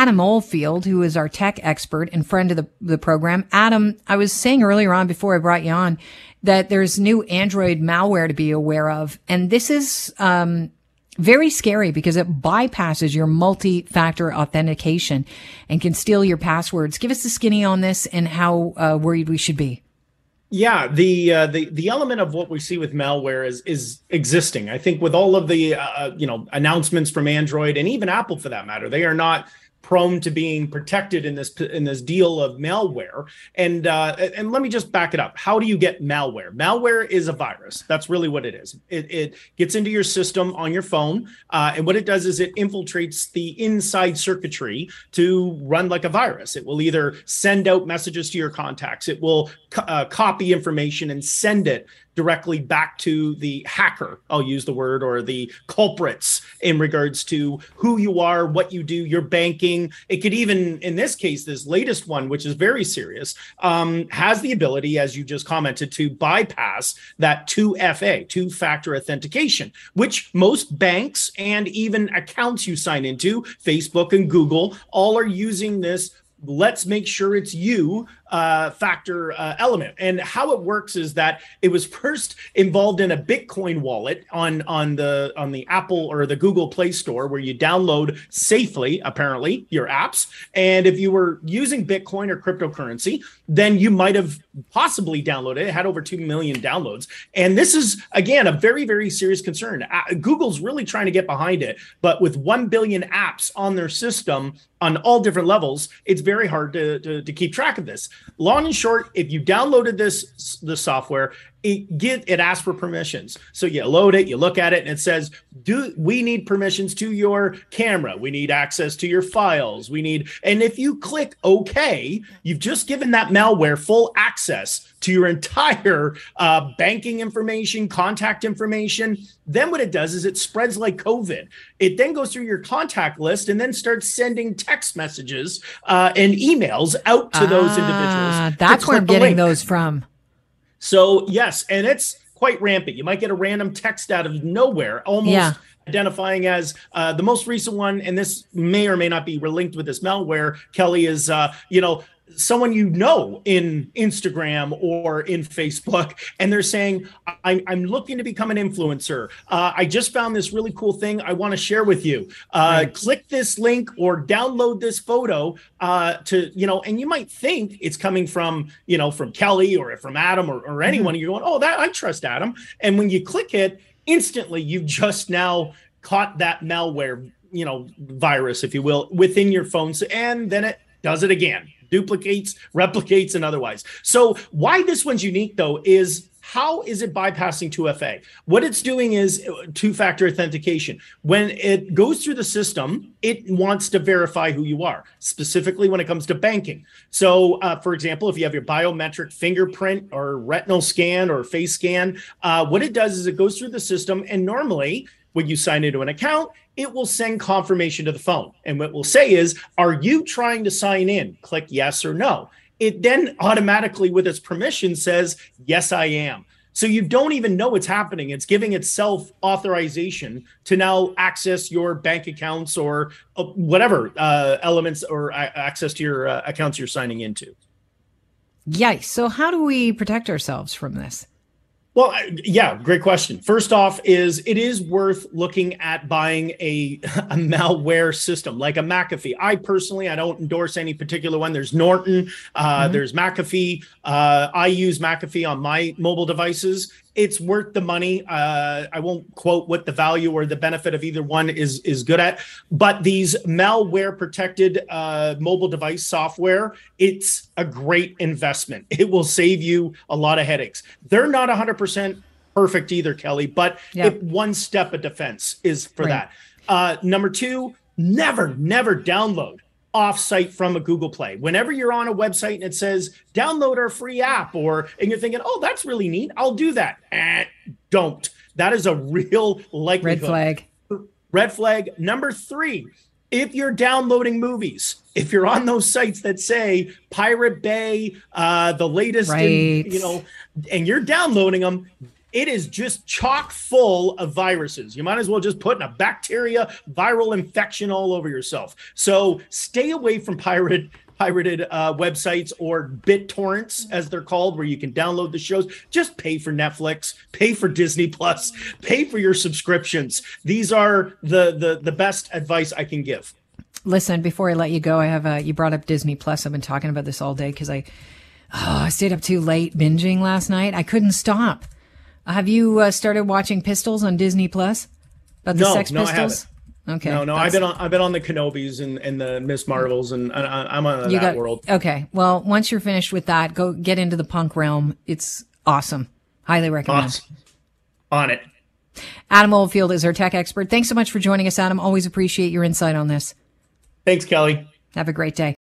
Adam Oldfield, who is our tech expert and friend of the, the program. Adam, I was saying earlier on before I brought you on that there's new Android malware to be aware of. And this is, um, very scary because it bypasses your multi-factor authentication and can steal your passwords. Give us the skinny on this and how uh, worried we should be. Yeah, the uh, the the element of what we see with malware is is existing. I think with all of the uh, uh you know announcements from Android and even Apple for that matter, they are not prone to being protected in this in this deal of malware. And uh, and let me just back it up. How do you get malware? Malware is a virus. That's really what it is. It, it gets into your system on your phone, uh, and what it does is it infiltrates the inside circuitry to run like a virus. It will either send out messages to your contacts. It will uh, copy information and send it directly back to the hacker, I'll use the word, or the culprits in regards to who you are, what you do, your banking. It could even, in this case, this latest one, which is very serious, um, has the ability, as you just commented, to bypass that 2FA, two factor authentication, which most banks and even accounts you sign into, Facebook and Google, all are using this let's make sure it's you uh, factor uh, element. And how it works is that it was first involved in a Bitcoin wallet on on the on the Apple or the Google Play Store where you download safely, apparently, your apps. And if you were using Bitcoin or cryptocurrency, then you might have possibly downloaded it. It had over two million downloads. And this is again a very very serious concern. Uh, Google's really trying to get behind it, but with one billion apps on their system on all different levels, it's very hard to, to, to keep track of this long and short, if you downloaded this the software, it get it asks for permissions. So you load it, you look at it, and it says, "Do we need permissions to your camera? We need access to your files. We need." And if you click OK, you've just given that malware full access to your entire uh, banking information, contact information. Then what it does is it spreads like COVID. It then goes through your contact list and then starts sending text messages uh, and emails out to ah, those individuals. That's where I'm getting those from. So yes, and it's quite rampant. You might get a random text out of nowhere, almost yeah. identifying as uh, the most recent one, and this may or may not be linked with this malware. Kelly is, uh, you know, someone you know in Instagram or in Facebook, and they're saying, I'm, I'm looking to become an influencer. Uh, I just found this really cool thing I want to share with you. Uh, right. Click this link or download this photo uh, to, you know, and you might think it's coming from, you know, from Kelly or from Adam or, or anyone. Mm-hmm. You're going, oh, that I trust Adam. And when you click it, instantly you've just now caught that malware, you know, virus, if you will, within your phone. And then it does it again duplicates, replicates, and otherwise. So, why this one's unique though is how is it bypassing 2FA? What it's doing is uh, two factor authentication. When it goes through the system, it wants to verify who you are, specifically when it comes to banking. So, uh, for example, if you have your biometric fingerprint or retinal scan or face scan, uh, what it does is it goes through the system, and normally when you sign into an account, it will send confirmation to the phone. And what we'll say is, Are you trying to sign in? Click yes or no. It then automatically, with its permission, says, Yes, I am. So you don't even know what's happening. It's giving itself authorization to now access your bank accounts or uh, whatever uh, elements or access to your uh, accounts you're signing into. Yikes. So, how do we protect ourselves from this? Well, yeah, great question. First off, is it is worth looking at buying a, a malware system like a McAfee. I personally, I don't endorse any particular one. There's Norton, uh, mm-hmm. there's McAfee. Uh, I use McAfee on my mobile devices, it's worth the money. Uh, I won't quote what the value or the benefit of either one is is good at, but these malware protected uh, mobile device software, it's a great investment. It will save you a lot of headaches. They're not 100% perfect either, Kelly, but yep. one step of defense is for right. that. Uh, number two, never, never download offsite from a Google Play. Whenever you're on a website and it says download our free app, or and you're thinking, oh, that's really neat, I'll do that. Eh, don't. That is a real likelihood. Red flag. Red flag. Number three, if you're downloading movies, if you're on those sites that say Pirate Bay, uh, the latest, right. in, you know, and you're downloading them, it is just chock full of viruses. You might as well just put in a bacteria viral infection all over yourself. So stay away from pirate pirated uh, websites or BitTorrents, as they're called, where you can download the shows. Just pay for Netflix, pay for Disney Plus, pay for your subscriptions. These are the the the best advice I can give. Listen, before I let you go, I have you brought up Disney Plus. I've been talking about this all day because I oh, I stayed up too late binging last night. I couldn't stop. Have you uh, started watching Pistols on Disney Plus? About the no, Sex no, Pistols? Okay. No, no, I've been on I've been on the Kenobis and, and the Miss Marvels and I, am on that got, world. Okay. Well, once you're finished with that, go get into the punk realm. It's awesome. Highly recommend. Awesome. On it. Adam Oldfield is our tech expert. Thanks so much for joining us, Adam. Always appreciate your insight on this. Thanks, Kelly. Have a great day.